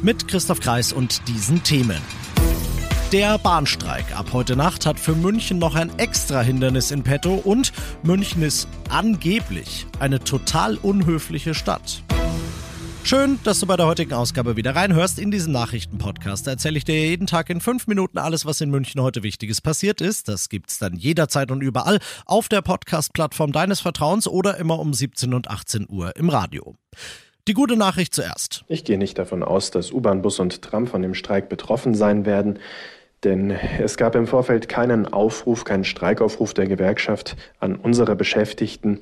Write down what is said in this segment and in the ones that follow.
Mit Christoph Kreis und diesen Themen. Der Bahnstreik ab heute Nacht hat für München noch ein extra Hindernis in petto und München ist angeblich eine total unhöfliche Stadt. Schön, dass du bei der heutigen Ausgabe wieder reinhörst. In diesem Nachrichtenpodcast Da erzähle ich dir jeden Tag in fünf Minuten alles, was in München heute Wichtiges passiert ist. Das gibt's dann jederzeit und überall auf der Podcast-Plattform deines Vertrauens oder immer um 17 und 18 Uhr im Radio. Die gute Nachricht zuerst. Ich gehe nicht davon aus, dass U-Bahn, Bus und Tram von dem Streik betroffen sein werden. Denn es gab im Vorfeld keinen Aufruf, keinen Streikaufruf der Gewerkschaft an unsere Beschäftigten.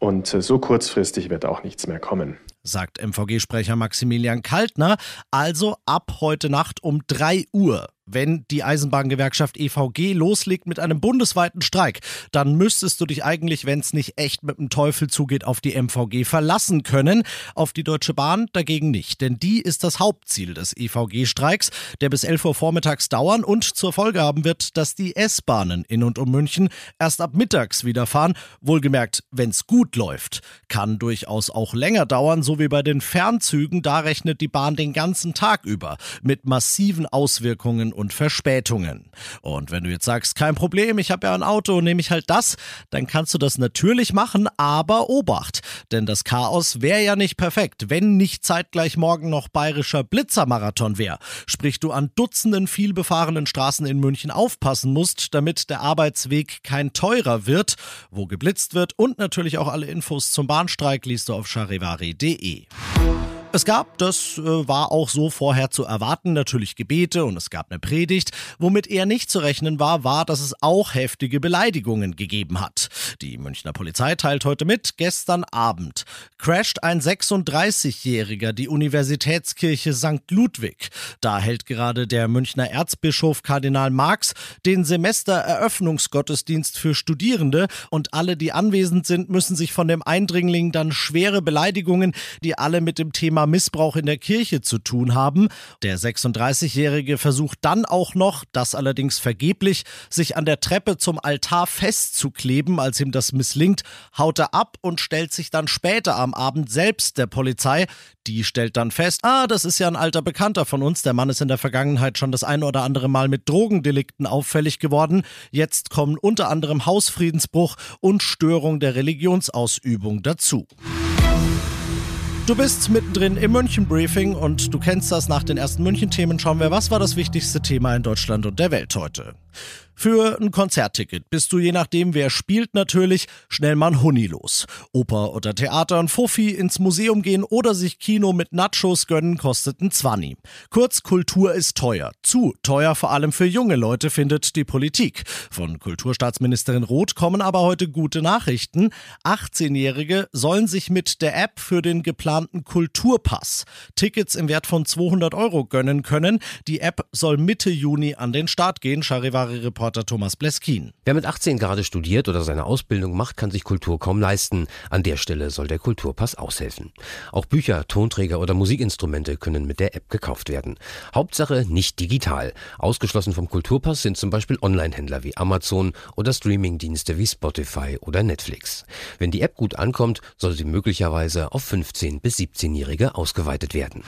Und so kurzfristig wird auch nichts mehr kommen sagt MVG-Sprecher Maximilian Kaltner. Also ab heute Nacht um 3 Uhr wenn die Eisenbahngewerkschaft EVG loslegt mit einem bundesweiten Streik, dann müsstest du dich eigentlich, wenn es nicht echt mit dem Teufel zugeht, auf die MVG verlassen können. Auf die Deutsche Bahn dagegen nicht, denn die ist das Hauptziel des EVG-Streiks, der bis 11 Uhr vormittags dauern und zur Folge haben wird, dass die S-Bahnen in und um München erst ab mittags wieder fahren. Wohlgemerkt, wenn es gut läuft. Kann durchaus auch länger dauern, so wie bei den Fernzügen. Da rechnet die Bahn den ganzen Tag über mit massiven Auswirkungen und Verspätungen. Und wenn du jetzt sagst, kein Problem, ich habe ja ein Auto, nehme ich halt das, dann kannst du das natürlich machen, aber Obacht, denn das Chaos wäre ja nicht perfekt, wenn nicht zeitgleich morgen noch bayerischer Blitzermarathon wäre. Sprich, du an Dutzenden vielbefahrenen Straßen in München aufpassen musst, damit der Arbeitsweg kein teurer wird, wo geblitzt wird und natürlich auch alle Infos zum Bahnstreik liest du auf charivari.de. Es gab, das äh, war auch so vorher zu erwarten, natürlich Gebete und es gab eine Predigt. Womit eher nicht zu rechnen war, war, dass es auch heftige Beleidigungen gegeben hat. Die Münchner Polizei teilt heute mit, gestern Abend crasht ein 36-Jähriger die Universitätskirche St. Ludwig. Da hält gerade der Münchner Erzbischof Kardinal Marx den Semestereröffnungsgottesdienst für Studierende und alle, die anwesend sind, müssen sich von dem Eindringling dann schwere Beleidigungen, die alle mit dem Thema Missbrauch in der Kirche zu tun haben. Der 36-Jährige versucht dann auch noch, das allerdings vergeblich, sich an der Treppe zum Altar festzukleben. Als ihm das misslingt, haut er ab und stellt sich dann später am Abend selbst der Polizei. Die stellt dann fest, ah, das ist ja ein alter Bekannter von uns. Der Mann ist in der Vergangenheit schon das ein oder andere Mal mit Drogendelikten auffällig geworden. Jetzt kommen unter anderem Hausfriedensbruch und Störung der Religionsausübung dazu. Du bist mittendrin im München-Briefing und du kennst das nach den ersten München-Themen. Schauen wir, was war das wichtigste Thema in Deutschland und der Welt heute? Für ein Konzertticket bist du je nachdem, wer spielt natürlich, schnell mal ein Huni los. Oper oder Theater, ein Fuffi, ins Museum gehen oder sich Kino mit Nachos gönnen, kostet ein Zwanni. Kurz, Kultur ist teuer. Zu teuer vor allem für junge Leute, findet die Politik. Von Kulturstaatsministerin Roth kommen aber heute gute Nachrichten. 18-Jährige sollen sich mit der App für den geplanten Kulturpass Tickets im Wert von 200 Euro gönnen können. Die App soll Mitte Juni an den Start gehen, Charivari-Reporter Reporter Thomas Bleskin. Wer mit 18 gerade studiert oder seine Ausbildung macht, kann sich Kultur kaum leisten. An der Stelle soll der Kulturpass aushelfen. Auch Bücher, Tonträger oder Musikinstrumente können mit der App gekauft werden. Hauptsache nicht digital. Ausgeschlossen vom Kulturpass sind zum Beispiel Online-Händler wie Amazon oder Streamingdienste wie Spotify oder Netflix. Wenn die App gut ankommt, soll sie möglicherweise auf 15 bis 17-Jährige ausgeweitet werden.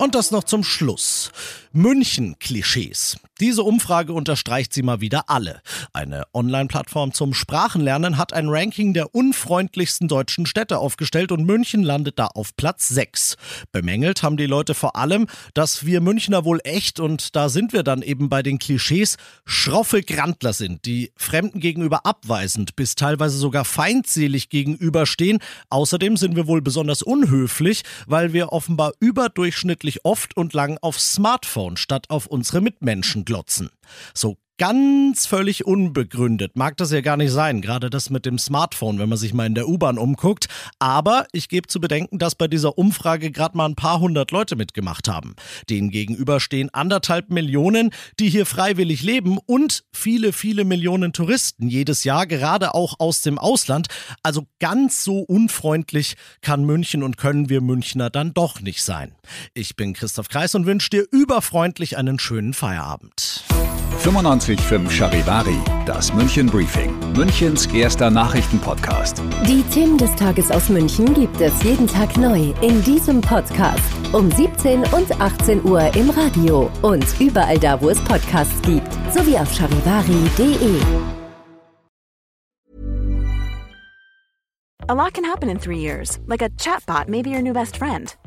Und das noch zum Schluss. München-Klischees. Diese Umfrage unterstreicht sie mal wieder alle. Eine Online-Plattform zum Sprachenlernen hat ein Ranking der unfreundlichsten deutschen Städte aufgestellt und München landet da auf Platz 6. Bemängelt haben die Leute vor allem, dass wir Münchner wohl echt, und da sind wir dann eben bei den Klischees, schroffe Grandler sind, die Fremden gegenüber abweisend bis teilweise sogar feindselig gegenüberstehen. Außerdem sind wir wohl besonders unhöflich, weil wir offenbar überdurchschnittlich oft und lang auf Smartphone statt auf unsere Mitmenschen glotzen. So ganz völlig unbegründet. Mag das ja gar nicht sein, gerade das mit dem Smartphone, wenn man sich mal in der U-Bahn umguckt. Aber ich gebe zu bedenken, dass bei dieser Umfrage gerade mal ein paar hundert Leute mitgemacht haben. Denen gegenüber stehen anderthalb Millionen, die hier freiwillig leben und viele, viele Millionen Touristen jedes Jahr, gerade auch aus dem Ausland. Also ganz so unfreundlich kann München und können wir Münchner dann doch nicht sein. Ich bin Christoph Kreis und wünsche dir überfreundlich einen schönen Feierabend. 95.5 Charivari, das München Briefing, Münchens erster Nachrichtenpodcast. Die Themen des Tages aus München gibt es jeden Tag neu in diesem Podcast. Um 17 und 18 Uhr im Radio und überall da, wo es Podcasts gibt, sowie auf charivari.de. A lot can happen in three years, like a chatbot may be your new best friend.